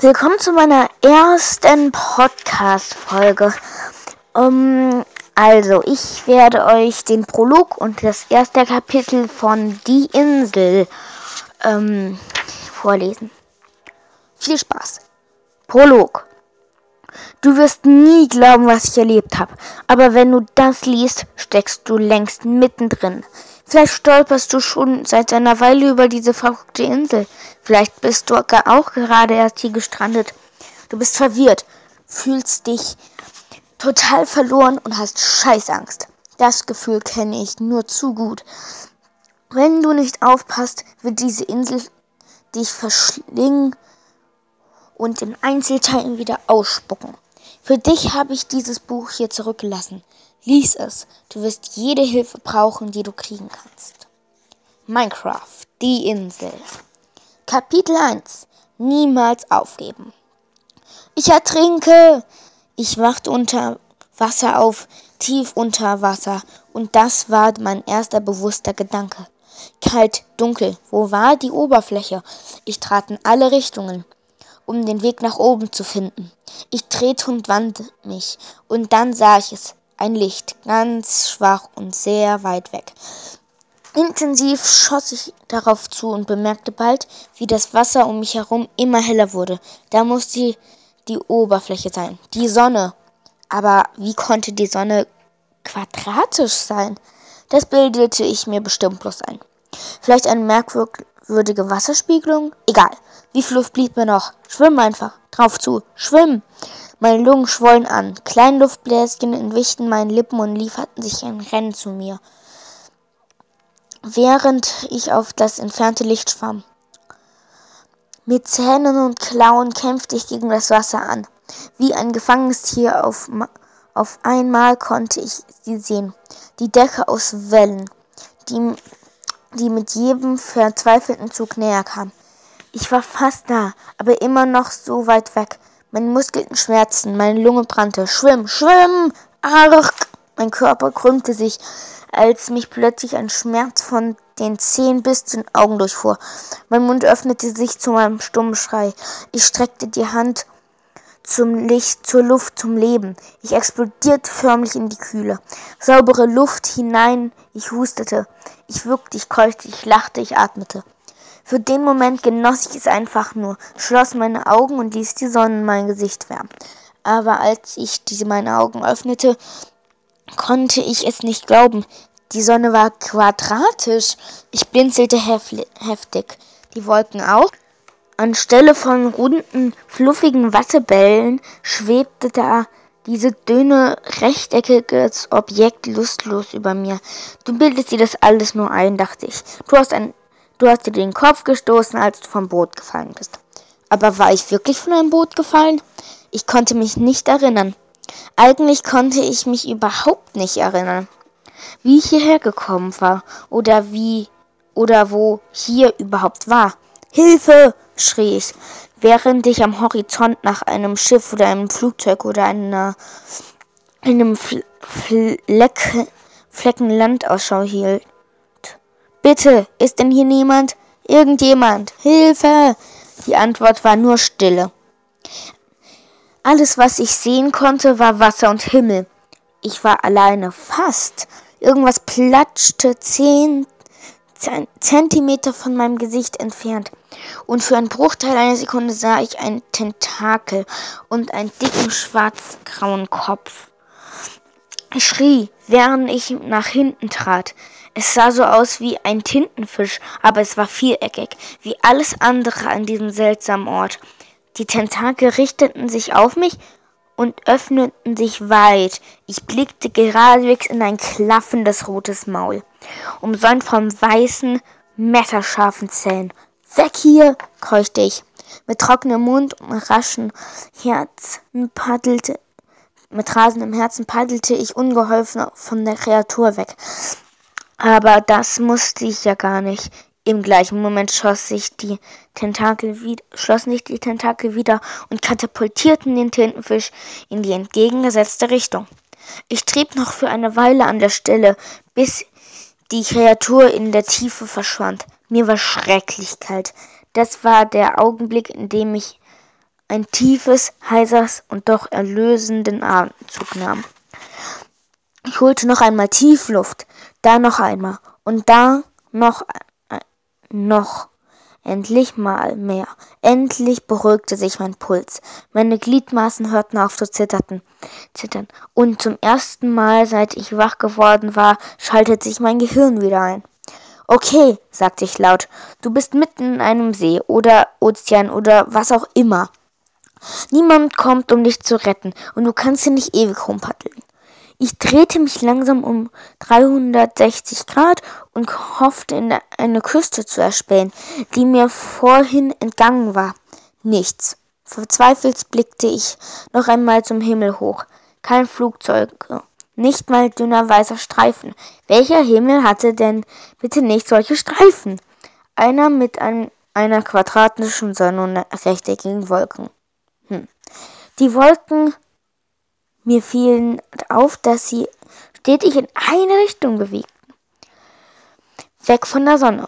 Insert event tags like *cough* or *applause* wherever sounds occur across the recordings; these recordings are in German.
Willkommen zu meiner ersten Podcast-Folge. Um, also, ich werde euch den Prolog und das erste Kapitel von Die Insel ähm, vorlesen. Viel Spaß. Prolog. Du wirst nie glauben, was ich erlebt habe. Aber wenn du das liest, steckst du längst mittendrin. Vielleicht stolperst du schon seit einer Weile über diese verrückte Insel. Vielleicht bist du auch gerade erst hier gestrandet. Du bist verwirrt, fühlst dich total verloren und hast Scheißangst. Das Gefühl kenne ich nur zu gut. Wenn du nicht aufpasst, wird diese Insel dich verschlingen und in Einzelteilen wieder ausspucken. Für dich habe ich dieses Buch hier zurückgelassen. Lies es. Du wirst jede Hilfe brauchen, die du kriegen kannst. Minecraft, die Insel. Kapitel 1. Niemals aufgeben. Ich ertrinke. Ich wachte unter Wasser auf, tief unter Wasser, und das war mein erster bewusster Gedanke. Kalt, dunkel, wo war die Oberfläche? Ich trat in alle Richtungen um den Weg nach oben zu finden. Ich drehte und wandte mich, und dann sah ich es, ein Licht, ganz schwach und sehr weit weg. Intensiv schoss ich darauf zu und bemerkte bald, wie das Wasser um mich herum immer heller wurde. Da musste die Oberfläche sein, die Sonne. Aber wie konnte die Sonne quadratisch sein? Das bildete ich mir bestimmt bloß ein. Vielleicht eine merkwürdige Wasserspiegelung? Egal. Wie viel Luft blieb mir noch? Schwimm einfach. Drauf zu. Schwimm. Meine Lungen schwollen an. Kleine Luftbläschen entwichten meinen Lippen und lieferten sich ein Rennen zu mir. Während ich auf das entfernte Licht schwamm. Mit Zähnen und Klauen kämpfte ich gegen das Wasser an. Wie ein gefangenes Tier auf, auf einmal konnte ich sie sehen. Die Decke aus Wellen, die, die mit jedem verzweifelten Zug näher kam. Ich war fast da, aber immer noch so weit weg. Meine Muskeln schmerzten, meine Lunge brannte. Schwimm, schwimm! Arg! Mein Körper krümmte sich, als mich plötzlich ein Schmerz von den Zehen bis zu den Augen durchfuhr. Mein Mund öffnete sich zu meinem stummen Schrei. Ich streckte die Hand zum Licht, zur Luft, zum Leben. Ich explodierte förmlich in die Kühle. Saubere Luft hinein, ich hustete. Ich würgte, ich keuchte, ich lachte, ich atmete. Für den Moment genoss ich es einfach nur, schloss meine Augen und ließ die Sonne in mein Gesicht wärmen. Aber als ich diese meine Augen öffnete, konnte ich es nicht glauben. Die Sonne war quadratisch. Ich blinzelte heftig. Die Wolken auch. Anstelle von runden, fluffigen Wattebällen schwebte da diese dünne, rechteckiges Objekt lustlos über mir. Du bildest dir das alles nur ein, dachte ich. Du hast ein Du hast dir den Kopf gestoßen, als du vom Boot gefallen bist. Aber war ich wirklich von einem Boot gefallen? Ich konnte mich nicht erinnern. Eigentlich konnte ich mich überhaupt nicht erinnern, wie ich hierher gekommen war oder wie oder wo hier überhaupt war. Hilfe! schrie ich, während ich am Horizont nach einem Schiff oder einem Flugzeug oder einer, einem Fleck, Flecken Land Ausschau hielt. Bitte, ist denn hier niemand? Irgendjemand? Hilfe! Die Antwort war nur Stille. Alles, was ich sehen konnte, war Wasser und Himmel. Ich war alleine, fast. Irgendwas platschte zehn Zentimeter von meinem Gesicht entfernt. Und für einen Bruchteil einer Sekunde sah ich ein Tentakel und einen dicken schwarz-grauen Kopf. Ich schrie, während ich nach hinten trat. Es sah so aus wie ein Tintenfisch, aber es war viereckig, wie alles andere an diesem seltsamen Ort. Die Tentakel richteten sich auf mich und öffneten sich weit. Ich blickte geradewegs in ein klaffendes rotes Maul, umsäumt von weißen, messerscharfen Zähnen. Weg hier, keuchte ich. Mit trockenem Mund und raschen Herzen paddelte, mit rasendem Herzen paddelte ich ungeholfen von der Kreatur weg. Aber das musste ich ja gar nicht. Im gleichen Moment schoss sich die Tentakel wieder, schlossen sich die Tentakel wieder und katapultierten den Tintenfisch in die entgegengesetzte Richtung. Ich trieb noch für eine Weile an der Stelle, bis die Kreatur in der Tiefe verschwand. Mir war schrecklich kalt. Das war der Augenblick, in dem ich ein tiefes, heiseres und doch erlösenden Atemzug nahm. Ich holte noch einmal tief Luft, da noch einmal und da noch, äh, noch. Endlich mal mehr. Endlich beruhigte sich mein Puls. Meine Gliedmaßen hörten auf zu zitterten, zittern. Und zum ersten Mal, seit ich wach geworden war, schaltete sich mein Gehirn wieder ein. Okay, sagte ich laut, du bist mitten in einem See oder Ozean oder was auch immer. Niemand kommt, um dich zu retten, und du kannst hier nicht ewig rumpaddeln. Ich drehte mich langsam um 360 Grad und hoffte, in eine Küste zu erspähen, die mir vorhin entgangen war. Nichts. Verzweifelt blickte ich noch einmal zum Himmel hoch. Kein Flugzeug, nicht mal dünner weißer Streifen. Welcher Himmel hatte denn bitte nicht solche Streifen? Einer mit ein, einer quadratischen Sonne und rechteckigen Wolken. Hm. Die Wolken mir fielen auf, dass sie stetig in eine Richtung bewegten. Weg von der Sonne.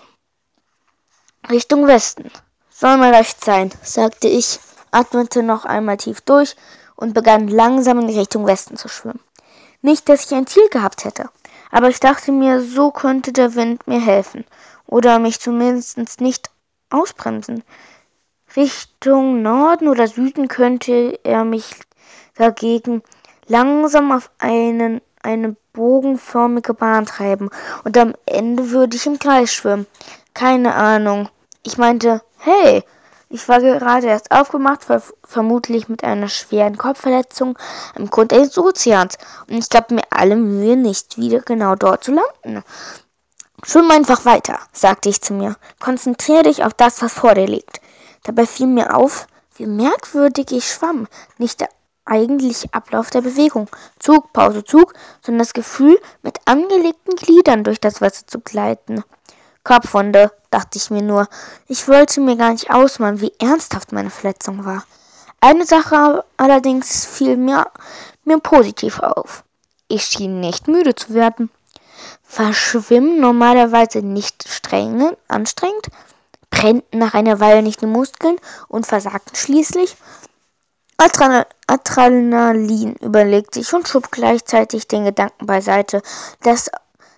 Richtung Westen. Soll mal recht sein, sagte ich, atmete noch einmal tief durch und begann langsam in Richtung Westen zu schwimmen. Nicht, dass ich ein Ziel gehabt hätte, aber ich dachte mir, so könnte der Wind mir helfen oder mich zumindest nicht ausbremsen. Richtung Norden oder Süden könnte er mich dagegen langsam auf einen, eine bogenförmige Bahn treiben und am Ende würde ich im Kreis schwimmen. Keine Ahnung. Ich meinte, hey, ich war gerade erst aufgemacht, ver vermutlich mit einer schweren Kopfverletzung am Grund des Ozeans. Und ich gab mir alle Mühe, nicht wieder genau dort zu landen. Schwimm einfach weiter, sagte ich zu mir. Konzentriere dich auf das, was vor dir liegt. Dabei fiel mir auf, wie merkwürdig ich schwamm. Nicht der eigentlich Ablauf der Bewegung. Zug, Pause, Zug, sondern das Gefühl, mit angelegten Gliedern durch das Wasser zu gleiten. Kopfwunde, dachte ich mir nur. Ich wollte mir gar nicht ausmalen, wie ernsthaft meine Verletzung war. Eine Sache allerdings fiel mir, mir positiv auf. Ich schien nicht müde zu werden. Verschwimmen normalerweise nicht streng, anstrengend, brennten nach einer Weile nicht die Muskeln und versagten schließlich, Adrenalin überlegte ich und schob gleichzeitig den Gedanken beiseite, dass,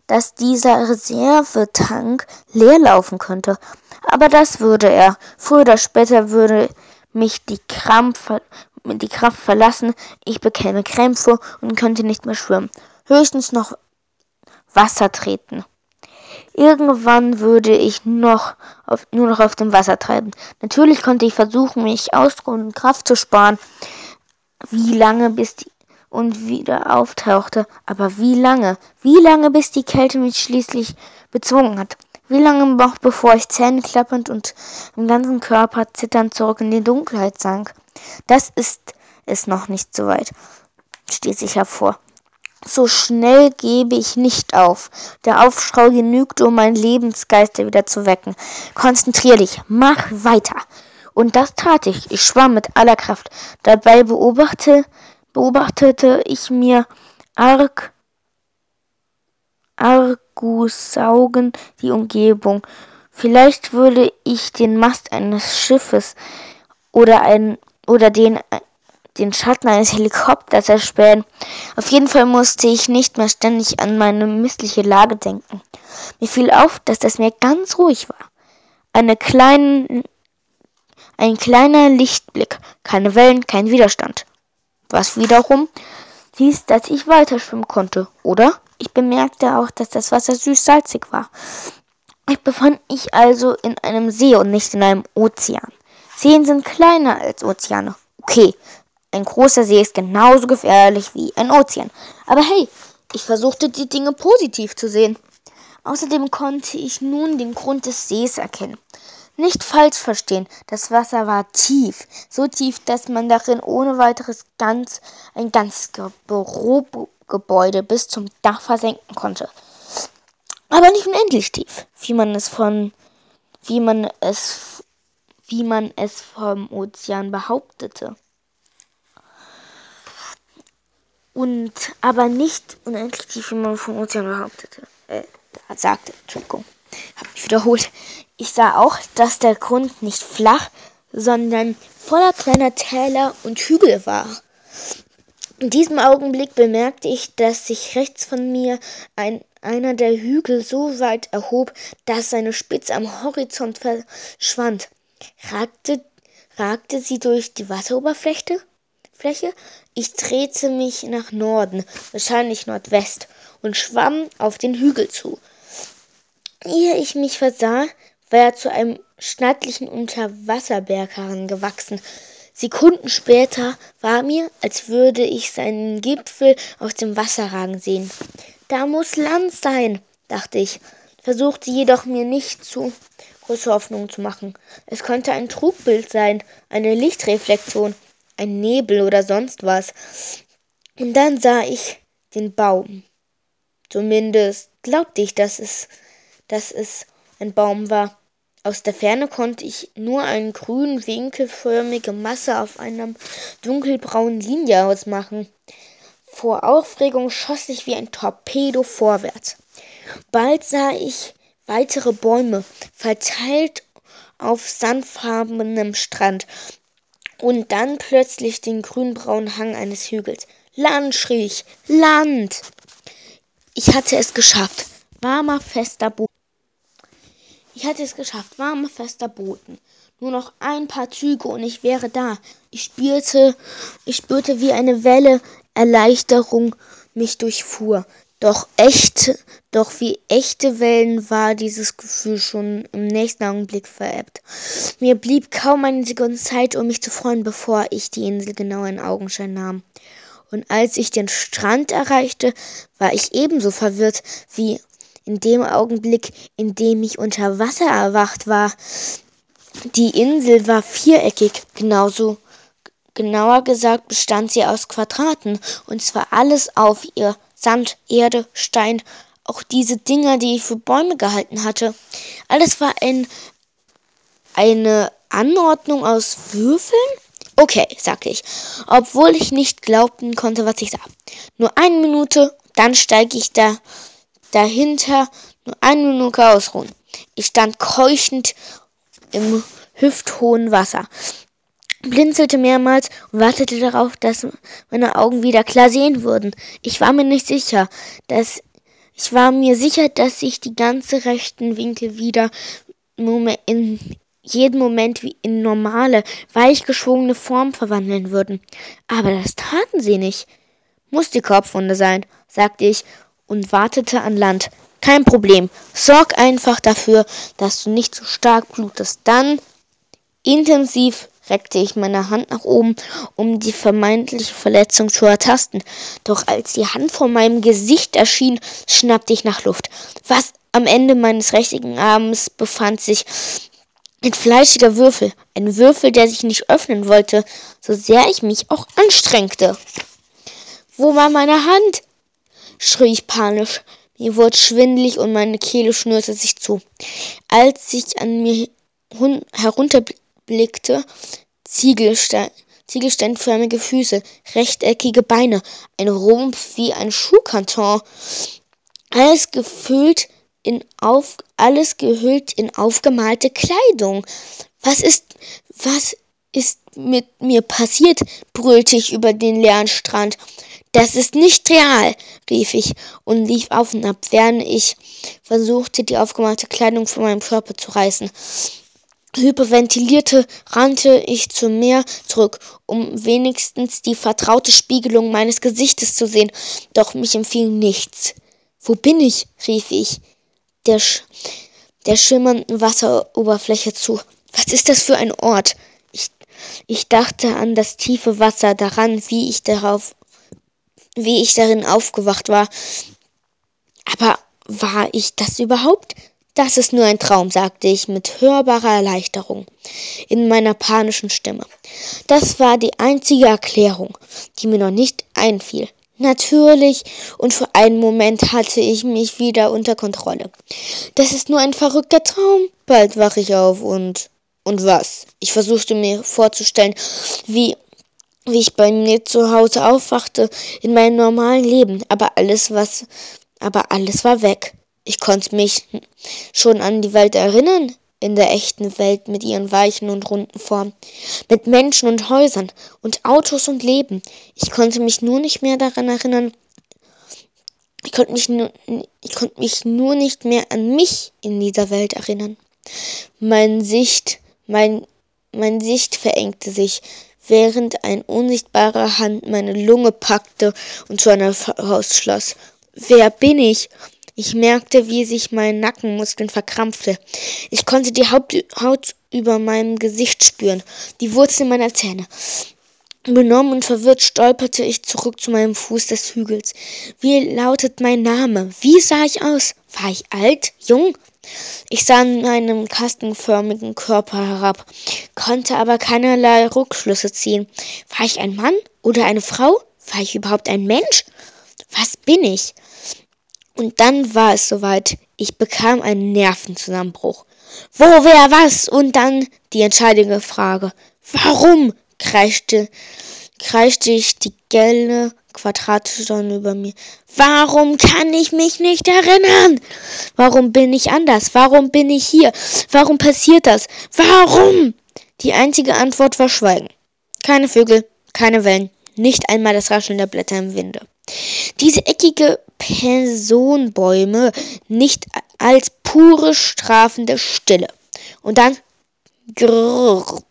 dass dieser Reservetank leer laufen könnte. Aber das würde er. Früher oder später würde mich die, Krampf, die Kraft verlassen, ich bekäme Krämpfe und könnte nicht mehr schwimmen. Höchstens noch Wasser treten. Irgendwann würde ich noch auf, nur noch auf dem Wasser treiben. Natürlich konnte ich versuchen, mich auszuruhen und Kraft zu sparen. Wie lange bis die und wieder auftauchte, aber wie lange? Wie lange bis die Kälte mich schließlich bezwungen hat? Wie lange noch bevor ich Zähne klappernd und im ganzen Körper zitternd zurück in die Dunkelheit sank? Das ist es noch nicht so weit, stieß ich hervor. So schnell gebe ich nicht auf. Der Aufschrei genügt, um meinen Lebensgeister wieder zu wecken. Konzentrier dich, mach weiter. Und das tat ich. Ich schwamm mit aller Kraft. Dabei beobachtete, beobachtete ich mir arg, argusaugen die Umgebung. Vielleicht würde ich den Mast eines Schiffes oder ein oder den den Schatten eines Helikopters erspähen. Auf jeden Fall musste ich nicht mehr ständig an meine missliche Lage denken. Mir fiel auf, dass das Meer ganz ruhig war. Eine kleine, ein kleiner Lichtblick, keine Wellen, kein Widerstand. Was wiederum hieß, dass ich weiter schwimmen konnte, oder? Ich bemerkte auch, dass das Wasser süß-salzig war. Ich befand mich also in einem See und nicht in einem Ozean. Seen sind kleiner als Ozeane. Okay, ein großer See ist genauso gefährlich wie ein Ozean. Aber hey, ich versuchte die Dinge positiv zu sehen. Außerdem konnte ich nun den Grund des Sees erkennen. Nicht falsch verstehen, das Wasser war tief, so tief, dass man darin ohne weiteres ganz ein ganzes Bürogebäude bis zum Dach versenken konnte. Aber nicht unendlich tief, wie man es von wie man es wie man es vom Ozean behauptete und aber nicht unendlich tief, wie man vom Ozean behauptete. Äh, sagte, Entschuldigung, hab mich wiederholt. Ich sah auch, dass der Grund nicht flach, sondern voller kleiner Täler und Hügel war. In diesem Augenblick bemerkte ich, dass sich rechts von mir ein, einer der Hügel so weit erhob, dass seine Spitze am Horizont verschwand. Ragte, ragte sie durch die Wasseroberfläche? Fläche? Ich drehte mich nach Norden, wahrscheinlich Nordwest, und schwamm auf den Hügel zu. Ehe ich mich versah, war er zu einem stattlichen Unterwasserberg herangewachsen. Sekunden später war mir, als würde ich seinen Gipfel aus dem Wasser ragen sehen. Da muss Land sein, dachte ich, versuchte jedoch mir nicht zu große Hoffnung zu machen. Es könnte ein Trugbild sein, eine Lichtreflexion, ein Nebel oder sonst was. Und dann sah ich den Baum. Zumindest glaubte ich, dass es, dass es ein Baum war. Aus der Ferne konnte ich nur eine grün winkelförmige Masse auf einer dunkelbraunen Linie ausmachen. Vor Aufregung schoss ich wie ein Torpedo vorwärts. Bald sah ich weitere Bäume, verteilt auf sandfarbenem Strand, und dann plötzlich den grünbraunen Hang eines Hügels. Land, schrie ich, Land! Ich hatte es geschafft. Warmer, fester Boden. Ich hatte es geschafft. Warmer, fester Boden. Nur noch ein paar Züge und ich wäre da. Ich spürte, ich spürte wie eine Welle Erleichterung mich durchfuhr. Doch echt, doch wie echte Wellen war dieses Gefühl schon im nächsten Augenblick verebbt. Mir blieb kaum eine Sekunde Zeit, um mich zu freuen, bevor ich die Insel genau in Augenschein nahm. Und als ich den Strand erreichte, war ich ebenso verwirrt wie in dem Augenblick, in dem ich unter Wasser erwacht war. Die Insel war viereckig, genauso genauer gesagt bestand sie aus Quadraten, und zwar alles auf ihr Sand, Erde, Stein, auch diese Dinger, die ich für Bäume gehalten hatte. Alles war ein, eine Anordnung aus Würfeln? Okay, sagte ich, obwohl ich nicht glauben konnte, was ich sah. Nur eine Minute, dann steige ich da dahinter, nur eine Minute ausruhen. Ich stand keuchend im hüfthohen Wasser blinzelte mehrmals und wartete darauf, dass meine Augen wieder klar sehen würden. Ich war mir nicht sicher, dass ich war mir sicher, dass sich die ganze rechten Winkel wieder in jedem Moment wie in normale, weich geschwungene Form verwandeln würden. Aber das taten sie nicht. Muss die Kopfwunde sein, sagte ich und wartete an Land. Kein Problem. Sorg einfach dafür, dass du nicht so stark blutest. Dann intensiv reckte ich meine Hand nach oben, um die vermeintliche Verletzung zu ertasten. Doch als die Hand vor meinem Gesicht erschien, schnappte ich nach Luft. Was am Ende meines rechten Arms befand sich ein fleischiger Würfel, ein Würfel, der sich nicht öffnen wollte, so sehr ich mich auch anstrengte. Wo war meine Hand? schrie ich panisch. Mir wurde schwindlig und meine Kehle schnürte sich zu. Als ich an mir herunterblickte, blickte, Ziegelstein, ziegelsteinförmige Füße, rechteckige Beine, ein Rumpf wie ein Schuhkarton, alles gefüllt in auf, alles gehüllt in aufgemalte Kleidung. Was ist, was ist mit mir passiert? brüllte ich über den leeren Strand. Das ist nicht real, rief ich und lief auf und ab, während ich versuchte, die aufgemalte Kleidung von meinem Körper zu reißen. Hyperventilierte, rannte ich zum Meer zurück, um wenigstens die vertraute Spiegelung meines Gesichtes zu sehen, doch mich empfing nichts. Wo bin ich? rief ich der, Sch der schimmernden Wasseroberfläche zu. Was ist das für ein Ort? Ich, ich dachte an das tiefe Wasser, daran, wie ich darauf, wie ich darin aufgewacht war. Aber war ich das überhaupt? Das ist nur ein Traum, sagte ich mit hörbarer Erleichterung in meiner panischen Stimme. Das war die einzige Erklärung, die mir noch nicht einfiel. Natürlich, und für einen Moment hatte ich mich wieder unter Kontrolle. Das ist nur ein verrückter Traum. Bald wache ich auf und. Und was? Ich versuchte mir vorzustellen, wie wie ich bei mir zu Hause aufwachte in meinem normalen Leben, aber alles was aber alles war weg. Ich konnte mich schon an die Welt erinnern, in der echten Welt mit ihren weichen und runden Formen, mit Menschen und Häusern und Autos und Leben. Ich konnte mich nur nicht mehr daran erinnern, ich konnte mich nur, ich konnte mich nur nicht mehr an mich in dieser Welt erinnern. Mein Sicht, mein, mein Sicht verengte sich, während ein unsichtbarer Hand meine Lunge packte und zu einer Faust schloss. Wer bin ich? Ich merkte, wie sich mein Nackenmuskeln verkrampfte. Ich konnte die Haut über meinem Gesicht spüren, die Wurzeln meiner Zähne. Benommen und verwirrt stolperte ich zurück zu meinem Fuß des Hügels. Wie lautet mein Name? Wie sah ich aus? War ich alt? Jung? Ich sah in meinem kastenförmigen Körper herab, konnte aber keinerlei Rückschlüsse ziehen. War ich ein Mann oder eine Frau? War ich überhaupt ein Mensch? Was bin ich? Und dann war es soweit. Ich bekam einen Nervenzusammenbruch. Wo, wer, was? Und dann die entscheidende Frage. Warum? kreischte, kreischte ich die gelbe Quadratsonne über mir. Warum kann ich mich nicht erinnern? Warum bin ich anders? Warum bin ich hier? Warum passiert das? Warum? Die einzige Antwort war Schweigen. Keine Vögel, keine Wellen, nicht einmal das Rascheln der Blätter im Winde. Diese eckige Personenbäume nicht als pure strafende Stille. Und dann grrrp.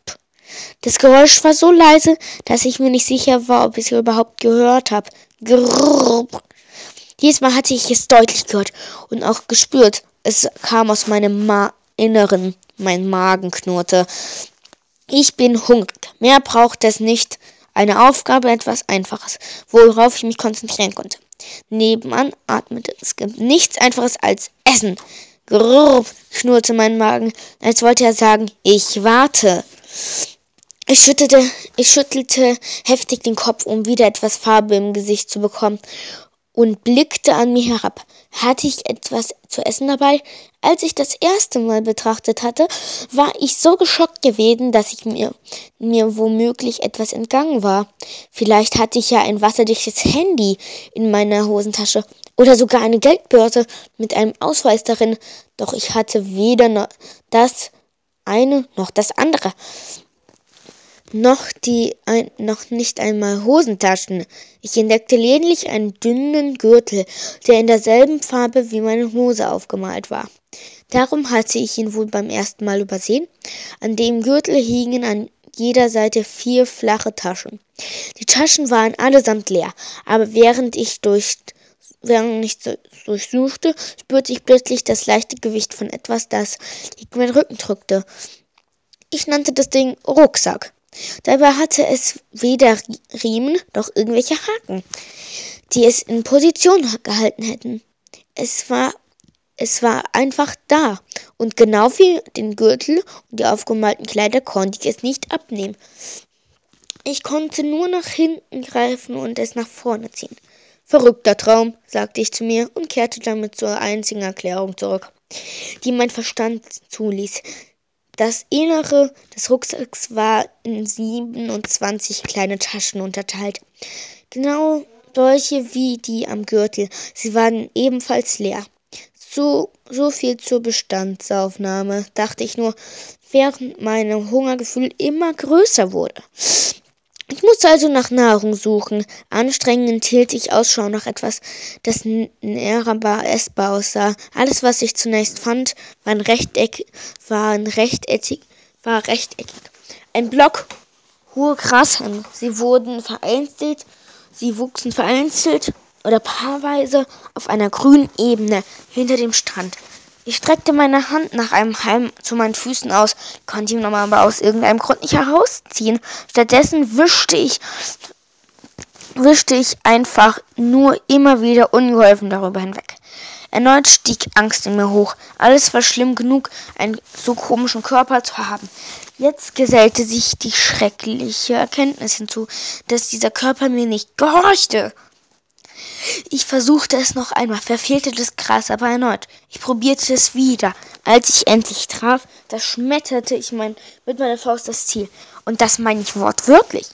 Das Geräusch war so leise, dass ich mir nicht sicher war, ob ich es überhaupt gehört habe. Grrrp. Diesmal hatte ich es deutlich gehört und auch gespürt. Es kam aus meinem Ma Inneren. Mein Magen knurrte. Ich bin hungrig. Mehr braucht es nicht. Eine Aufgabe, etwas Einfaches, worauf ich mich konzentrieren konnte. Nebenan atmete. Es gibt nichts Einfaches als Essen. Grrrr, knurrte mein Magen, als wollte er sagen, ich warte. Ich schüttelte, ich schüttelte heftig den Kopf, um wieder etwas Farbe im Gesicht zu bekommen und blickte an mir herab. Hatte ich etwas zu essen dabei? Als ich das erste Mal betrachtet hatte, war ich so geschockt gewesen, dass ich mir, mir womöglich etwas entgangen war. Vielleicht hatte ich ja ein wasserdichtes Handy in meiner Hosentasche oder sogar eine Geldbörse mit einem Ausweis darin, doch ich hatte weder das eine noch das andere noch die ein, noch nicht einmal Hosentaschen. Ich entdeckte lediglich einen dünnen Gürtel, der in derselben Farbe wie meine Hose aufgemalt war. Darum hatte ich ihn wohl beim ersten Mal übersehen. An dem Gürtel hingen an jeder Seite vier flache Taschen. Die Taschen waren allesamt leer, aber während ich durch während ich durchsuchte, spürte ich plötzlich das leichte Gewicht von etwas, das gegen meinen Rücken drückte. Ich nannte das Ding Rucksack. Dabei hatte es weder Riemen noch irgendwelche Haken, die es in Position gehalten hätten. Es war es war einfach da. Und genau wie den Gürtel und die aufgemalten Kleider konnte ich es nicht abnehmen. Ich konnte nur nach hinten greifen und es nach vorne ziehen. Verrückter Traum, sagte ich zu mir und kehrte damit zur einzigen Erklärung zurück, die mein Verstand zuließ. Das Innere des Rucksacks war in 27 kleine Taschen unterteilt. Genau solche wie die am Gürtel. Sie waren ebenfalls leer. So, so viel zur Bestandsaufnahme, dachte ich nur, während mein Hungergefühl immer größer wurde. Ich musste also nach Nahrung suchen. Anstrengend hielt ich Ausschau nach etwas, das näherbar essbar aussah. Alles, was ich zunächst fand, war ein Rechteck, war ein Rechteckig, war rechteckig. Ein Block hohe Grashalme. Sie wurden vereinzelt, sie wuchsen vereinzelt oder paarweise auf einer grünen Ebene hinter dem Strand. Ich streckte meine Hand nach einem Halm zu meinen Füßen aus, konnte ihn aber aus irgendeinem Grund nicht herausziehen. Stattdessen wischte ich, wischte ich einfach nur immer wieder ungeholfen darüber hinweg. Erneut stieg Angst in mir hoch. Alles war schlimm genug, einen so komischen Körper zu haben. Jetzt gesellte sich die schreckliche Erkenntnis hinzu, dass dieser Körper mir nicht gehorchte. Ich versuchte es noch einmal, verfehlte das Gras aber erneut. Ich probierte es wieder. Als ich endlich traf, da schmetterte ich mein, mit meiner Faust das Ziel. Und das meine ich wortwörtlich.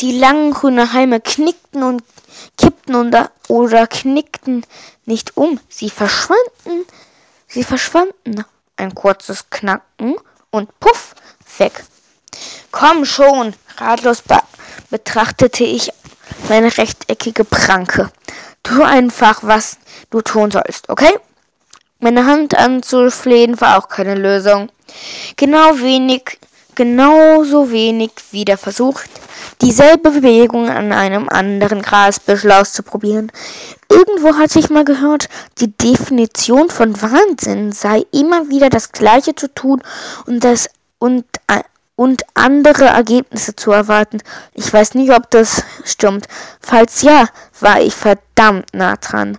Die langen grünen Halme knickten und kippten unter, oder knickten nicht um. Sie verschwanden. Sie verschwanden. ein kurzes Knacken und puff, weg. Komm schon, ratlos be betrachtete ich meine rechteckige Pranke. Tu einfach, was du tun sollst, okay? Meine Hand anzuflehen war auch keine Lösung. Genau wenig, genauso wenig wie der Versuch, dieselbe Bewegung an einem anderen Grasbüschel auszuprobieren. Irgendwo hatte ich mal gehört, die Definition von Wahnsinn sei immer wieder das Gleiche zu tun und das und und andere Ergebnisse zu erwarten. Ich weiß nicht, ob das stimmt. Falls ja, war ich verdammt nah dran.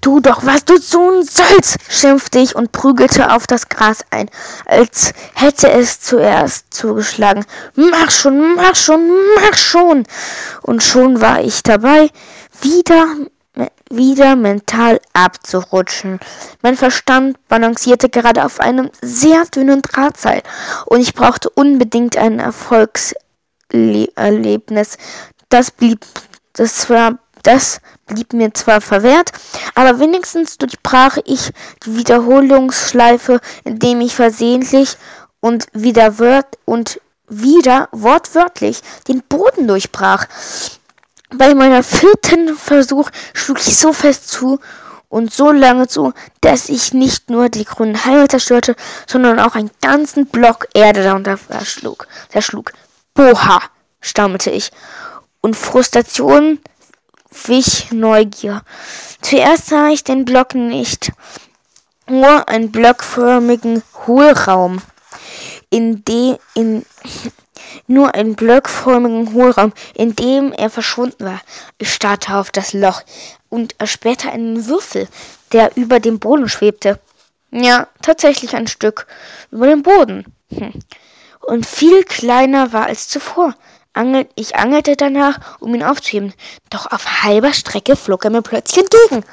Tu doch, was du tun sollst, schimpfte ich und prügelte auf das Gras ein, als hätte es zuerst zugeschlagen. Mach schon, mach schon, mach schon. Und schon war ich dabei, wieder wieder mental abzurutschen. Mein Verstand balancierte gerade auf einem sehr dünnen Drahtseil und ich brauchte unbedingt ein Erfolgserlebnis. Das blieb, das war, das blieb mir zwar verwehrt, aber wenigstens durchbrach ich die Wiederholungsschleife, indem ich versehentlich und wieder wört und wieder wortwörtlich den Boden durchbrach. Bei meiner vierten Versuch schlug ich so fest zu und so lange zu, dass ich nicht nur die grünen Halme zerstörte, sondern auch einen ganzen Block Erde darunter verschlug. Zerschlug. Boha, stammelte ich. Und Frustration wich Neugier. Zuerst sah ich den Block nicht, nur einen blockförmigen Hohlraum, in dem in nur einen blockförmigen Hohlraum, in dem er verschwunden war. Ich starrte auf das Loch und erspähte einen Würfel, der über dem Boden schwebte. Ja, tatsächlich ein Stück über dem Boden. Hm. Und viel kleiner war als zuvor. Angel ich angelte danach, um ihn aufzuheben, doch auf halber Strecke flog er mir plötzlich entgegen.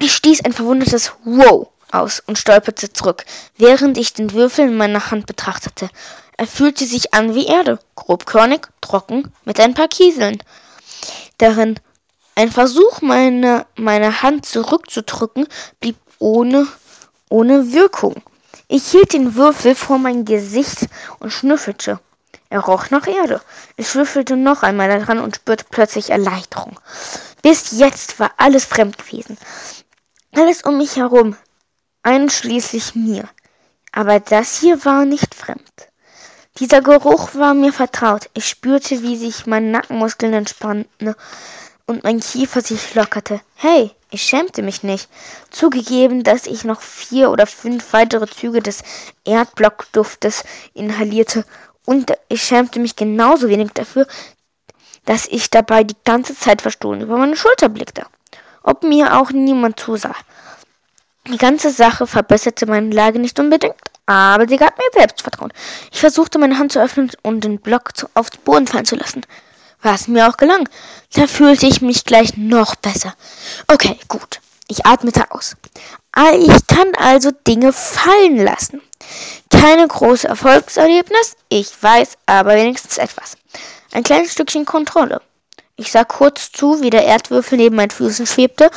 Ich stieß ein verwundertes Wow aus und stolperte zurück, während ich den Würfel in meiner Hand betrachtete. Er fühlte sich an wie Erde, grobkörnig, trocken, mit ein paar Kieseln darin. Ein Versuch, meine, meine Hand zurückzudrücken, blieb ohne, ohne Wirkung. Ich hielt den Würfel vor mein Gesicht und schnüffelte. Er roch nach Erde. Ich schnüffelte noch einmal daran und spürte plötzlich Erleichterung. Bis jetzt war alles fremd gewesen. Alles um mich herum, einschließlich mir. Aber das hier war nicht fremd. Dieser Geruch war mir vertraut. Ich spürte, wie sich meine Nackenmuskeln entspannten und mein Kiefer sich lockerte. Hey, ich schämte mich nicht. Zugegeben, dass ich noch vier oder fünf weitere Züge des Erdblockduftes inhalierte und ich schämte mich genauso wenig dafür, dass ich dabei die ganze Zeit verstohlen über meine Schulter blickte, ob mir auch niemand zusah. Die ganze Sache verbesserte meine Lage nicht unbedingt, aber sie gab mir Selbstvertrauen. Ich versuchte meine Hand zu öffnen und den Block zu, auf den Boden fallen zu lassen. Was mir auch gelang. Da fühlte ich mich gleich noch besser. Okay, gut. Ich atmete aus. Ah, ich kann also Dinge fallen lassen. Keine große Erfolgserlebnis, ich weiß, aber wenigstens etwas. Ein kleines Stückchen Kontrolle. Ich sah kurz zu, wie der Erdwürfel neben meinen Füßen schwebte,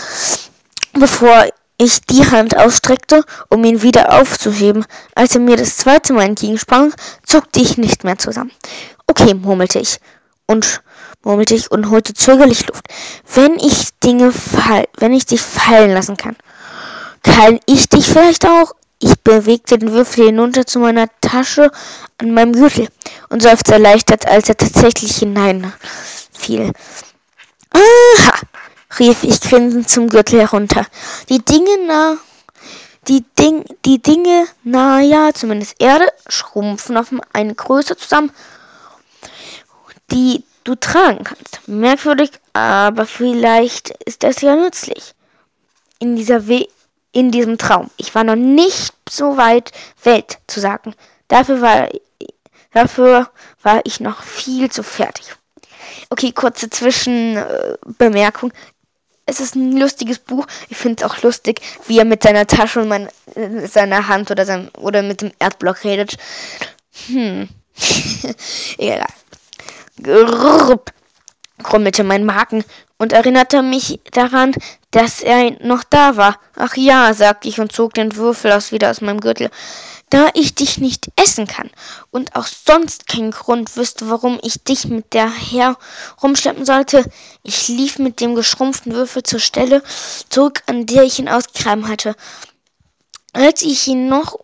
bevor ich die Hand ausstreckte, um ihn wieder aufzuheben. Als er mir das zweite Mal entgegensprang, zuckte ich nicht mehr zusammen. Okay, murmelte ich und murmelte ich und holte zögerlich Luft. Wenn ich Dinge fall, wenn ich dich fallen lassen kann, kann ich dich vielleicht auch? Ich bewegte den Würfel hinunter zu meiner Tasche an meinem Gürtel und seufzte erleichtert, als er tatsächlich hineinfiel. Aha! Rief ich grinsend zum Gürtel herunter. Die Dinge nah, die, Ding, die Dinge, naja, zumindest Erde, schrumpfen auf eine Größe zusammen, die du tragen kannst. Merkwürdig, aber vielleicht ist das ja nützlich. In dieser We in diesem Traum. Ich war noch nicht so weit, Welt zu sagen. Dafür war, dafür war ich noch viel zu fertig. Okay, kurze Zwischenbemerkung es ist ein lustiges Buch. Ich finde es auch lustig, wie er mit seiner Tasche und mein, äh, seiner Hand oder, seinem, oder mit dem Erdblock redet. Hm. *laughs* Egal. Grrrp, grummelte mein Magen und erinnerte mich daran, dass er noch da war. Ach ja, sagte ich und zog den Würfel aus wieder aus meinem Gürtel. Da ich dich nicht essen kann und auch sonst keinen Grund wüsste, warum ich dich mit der herumschleppen sollte, ich lief mit dem geschrumpften Würfel zur Stelle zurück, an der ich ihn ausgegraben hatte. Als ich ihn noch,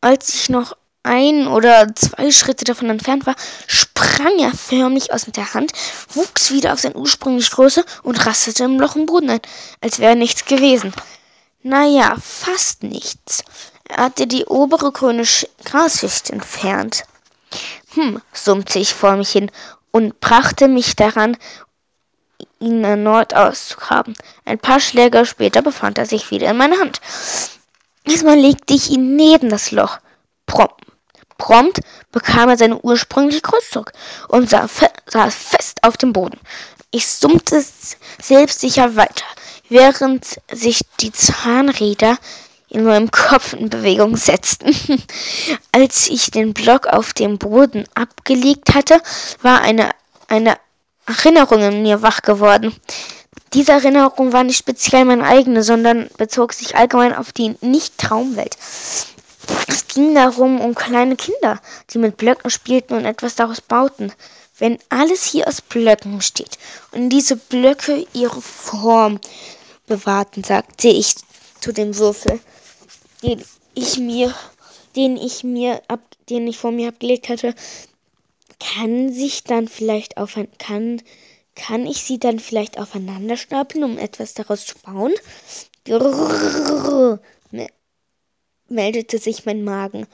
als ich noch ein oder zwei Schritte davon entfernt war, sprang er förmlich aus der Hand, wuchs wieder auf seine ursprüngliche Größe und rastete im Loch im Boden ein, als wäre nichts gewesen. Naja, fast nichts. Er hatte die obere grüne Grasfichte entfernt. Hm, summte ich vor mich hin und brachte mich daran, ihn erneut auszugraben. Ein paar Schläge später befand er sich wieder in meiner Hand. Diesmal legte ich ihn neben das Loch. Prompt, prompt bekam er seine ursprüngliche Größe und saß fest auf dem Boden. Ich summte selbstsicher weiter, während sich die Zahnräder in meinem Kopf in Bewegung setzten. *laughs* Als ich den Block auf dem Boden abgelegt hatte, war eine, eine Erinnerung in mir wach geworden. Diese Erinnerung war nicht speziell meine eigene, sondern bezog sich allgemein auf die Nicht-Traumwelt. Es ging darum, um kleine Kinder, die mit Blöcken spielten und etwas daraus bauten. Wenn alles hier aus Blöcken besteht und diese Blöcke ihre Form bewahrten, sagte ich zu dem Würfel, den ich mir, den ich mir ab, den ich vor mir abgelegt hatte, kann sich dann vielleicht auf kann kann ich sie dann vielleicht aufeinander stapeln, um etwas daraus zu bauen? Grrr, meldete sich mein Magen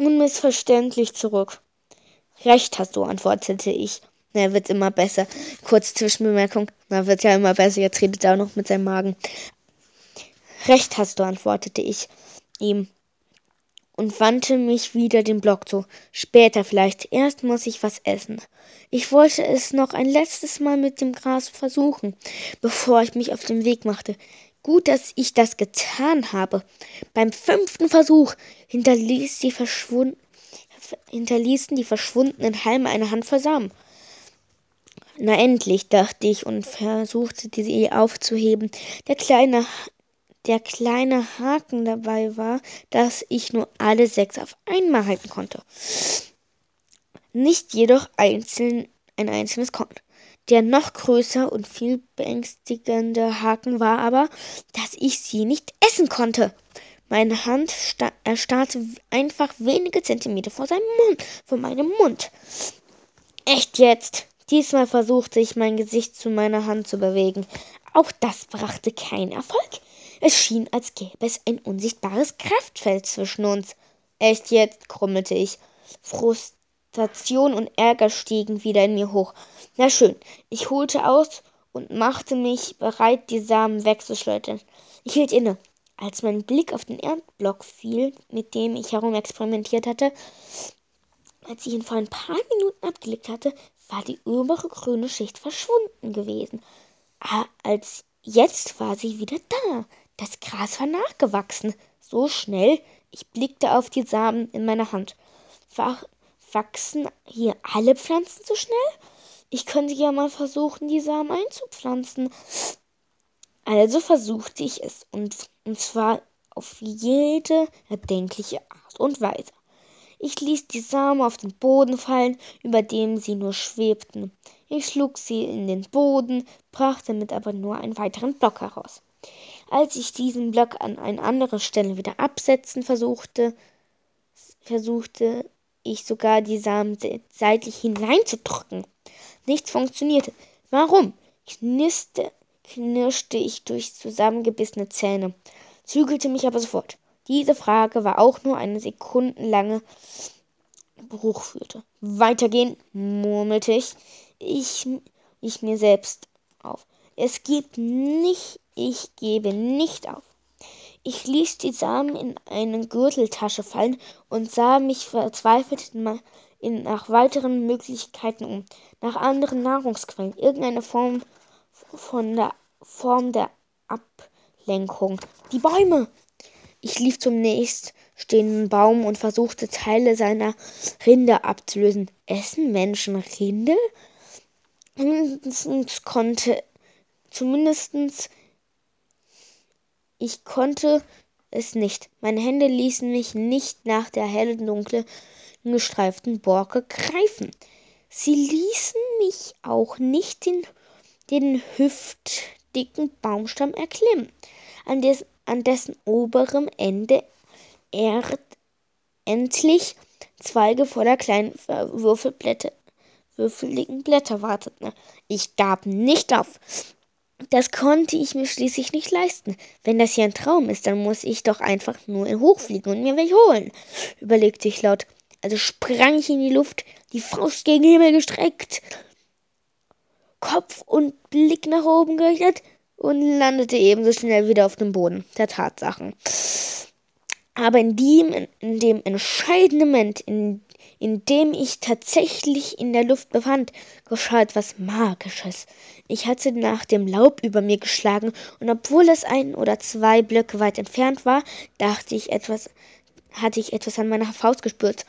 unmissverständlich zurück. Recht hast du, antwortete ich. Na, wird immer besser. Kurz Zwischenbemerkung. Na, wird ja immer besser. Jetzt redet er auch noch mit seinem Magen. Recht hast du, antwortete ich ihm und wandte mich wieder dem Block zu. Später vielleicht. Erst muss ich was essen. Ich wollte es noch ein letztes Mal mit dem Gras versuchen, bevor ich mich auf den Weg machte. Gut, dass ich das getan habe. Beim fünften Versuch hinterließ die verschwunden, hinterließen die verschwundenen Halme eine Handvoll Samen. Na endlich, dachte ich und versuchte, sie aufzuheben. Der kleine der kleine Haken dabei war, dass ich nur alle sechs auf einmal halten konnte. Nicht jedoch einzeln ein einzelnes Korn. Der noch größer und viel beängstigende Haken war aber, dass ich sie nicht essen konnte. Meine Hand erstarrte einfach wenige Zentimeter vor seinem Mund, vor meinem Mund. Echt jetzt? Diesmal versuchte ich mein Gesicht zu meiner Hand zu bewegen. Auch das brachte keinen Erfolg. Es schien, als gäbe es ein unsichtbares Kraftfeld zwischen uns. Echt jetzt, krummelte ich. Frustration und Ärger stiegen wieder in mir hoch. Na schön, ich holte aus und machte mich bereit, die Samen wegzuschleudern. Ich hielt inne. Als mein Blick auf den Erdblock fiel, mit dem ich herumexperimentiert hatte, als ich ihn vor ein paar Minuten abgelegt hatte, war die obere grüne Schicht verschwunden gewesen. Ah, als jetzt war sie wieder da. Das Gras war nachgewachsen. So schnell. Ich blickte auf die Samen in meiner Hand. Wachsen hier alle Pflanzen so schnell? Ich könnte ja mal versuchen, die Samen einzupflanzen. Also versuchte ich es, und, und zwar auf jede erdenkliche Art und Weise. Ich ließ die Samen auf den Boden fallen, über dem sie nur schwebten. Ich schlug sie in den Boden, brachte damit aber nur einen weiteren Block heraus. Als ich diesen Block an eine andere Stelle wieder absetzen versuchte, versuchte ich sogar die Samen seitlich hineinzudrücken. Nichts funktionierte. Warum? Kniste, knirschte ich durch zusammengebissene Zähne, zügelte mich aber sofort. Diese Frage war auch nur eine sekundenlange Bruch führte. Weitergehen, murmelte ich, ich, ich mir selbst auf. Es gibt nicht ich gebe nicht auf. Ich ließ die Samen in eine Gürteltasche fallen und sah mich verzweifelt nach weiteren Möglichkeiten um, nach anderen Nahrungsquellen, irgendeine Form von der Form der Ablenkung. Die Bäume! Ich lief zum nächststehenden Baum und versuchte Teile seiner Rinde abzulösen. Essen Menschen Rinde? Zumindest konnte, zumindestens ich konnte es nicht. Meine Hände ließen mich nicht nach der hellen, dunklen, gestreiften Borke greifen. Sie ließen mich auch nicht den, den hüftdicken Baumstamm erklimmen, an, des, an dessen oberem Ende er endlich Zweige voller kleinen Würfelblätter, würfeligen Blätter warteten. Ich gab nicht auf. Das konnte ich mir schließlich nicht leisten. Wenn das hier ein Traum ist, dann muss ich doch einfach nur hochfliegen und mir welche holen, überlegte ich laut. Also sprang ich in die Luft, die Faust gegen den Himmel gestreckt, Kopf und Blick nach oben gerichtet und landete ebenso schnell wieder auf dem Boden der Tatsachen. Aber in dem, in dem entscheidenden Moment, in, in dem ich tatsächlich in der Luft befand, geschah etwas Magisches. Ich hatte nach dem Laub über mir geschlagen, und obwohl es ein oder zwei Blöcke weit entfernt war, dachte ich etwas, hatte ich etwas an meiner Faust gespürt.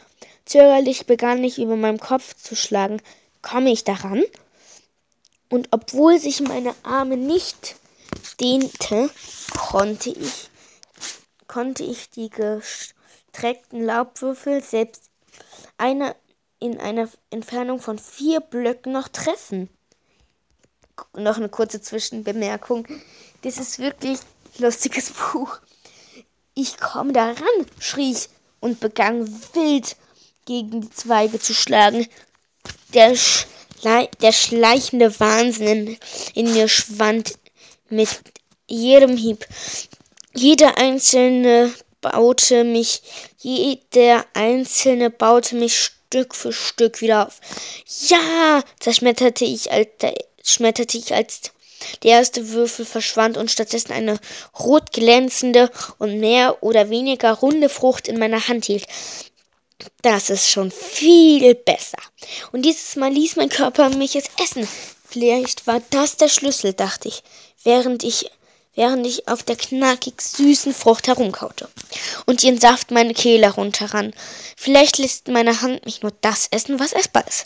Zögerlich begann ich über meinem Kopf zu schlagen. Komme ich daran? Und obwohl sich meine Arme nicht dehnte, konnte ich, konnte ich die gestreckten Laubwürfel selbst eine, in einer Entfernung von vier Blöcken noch treffen. Noch eine kurze Zwischenbemerkung. Das ist wirklich ein lustiges *laughs* Buch. Ich komme daran, schrie ich und begann wild gegen die Zweige zu schlagen. Der, Schle der schleichende Wahnsinn in mir schwand mit jedem Hieb. Jeder einzelne baute mich, jeder einzelne baute mich Stück für Stück wieder auf. Ja, zerschmetterte ich als, schmetterte ich als der erste Würfel verschwand und stattdessen eine rot glänzende und mehr oder weniger runde Frucht in meiner Hand hielt. Das ist schon viel besser. Und dieses Mal ließ mein Körper mich es essen. Vielleicht war das der Schlüssel, dachte ich, während ich, während ich auf der knackig süßen Frucht herumkaute und ihren Saft meine Kehle runterran. Vielleicht lässt meine Hand mich nur das essen, was essbar ist.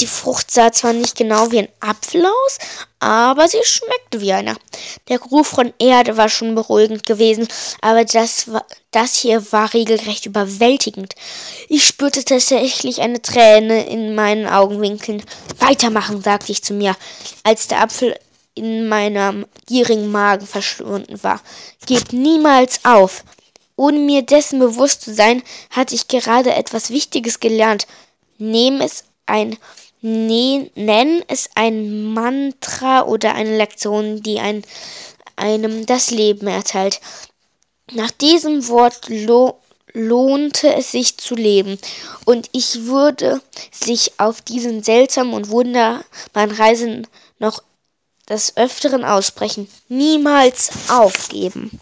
Die Frucht sah zwar nicht genau wie ein Apfel aus, aber sie schmeckte wie einer. Der Geruch von Erde war schon beruhigend gewesen, aber das, war, das hier war regelrecht überwältigend. Ich spürte tatsächlich eine Träne in meinen Augenwinkeln. Weitermachen, sagte ich zu mir, als der Apfel in meinem gierigen Magen verschwunden war. Gebt niemals auf. Ohne mir dessen bewusst zu sein, hatte ich gerade etwas Wichtiges gelernt. Nehm es ein ne, nenn es ein Mantra oder eine Lektion, die ein, einem das Leben erteilt. Nach diesem Wort lo lohnte es sich zu leben, und ich würde sich auf diesen seltsamen und wunderbaren Reisen noch des Öfteren aussprechen. Niemals aufgeben.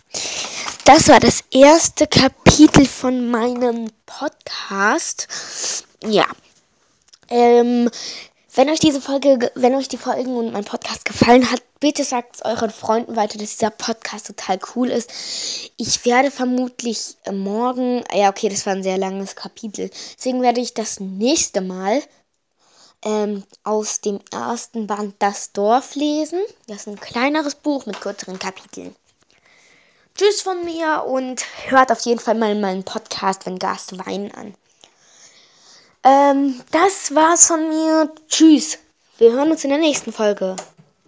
Das war das erste Kapitel von meinem Podcast. Ja. Ähm, wenn euch diese Folge, wenn euch die Folgen und mein Podcast gefallen hat, bitte sagt es euren Freunden weiter, dass dieser Podcast total cool ist. Ich werde vermutlich morgen, ja okay, das war ein sehr langes Kapitel, deswegen werde ich das nächste Mal ähm, aus dem ersten Band Das Dorf lesen. Das ist ein kleineres Buch mit kürzeren Kapiteln. Tschüss von mir und hört auf jeden Fall mal meinen Podcast, wenn Gast weinen an. Ähm, das war's von mir. Tschüss. Wir hören uns in der nächsten Folge.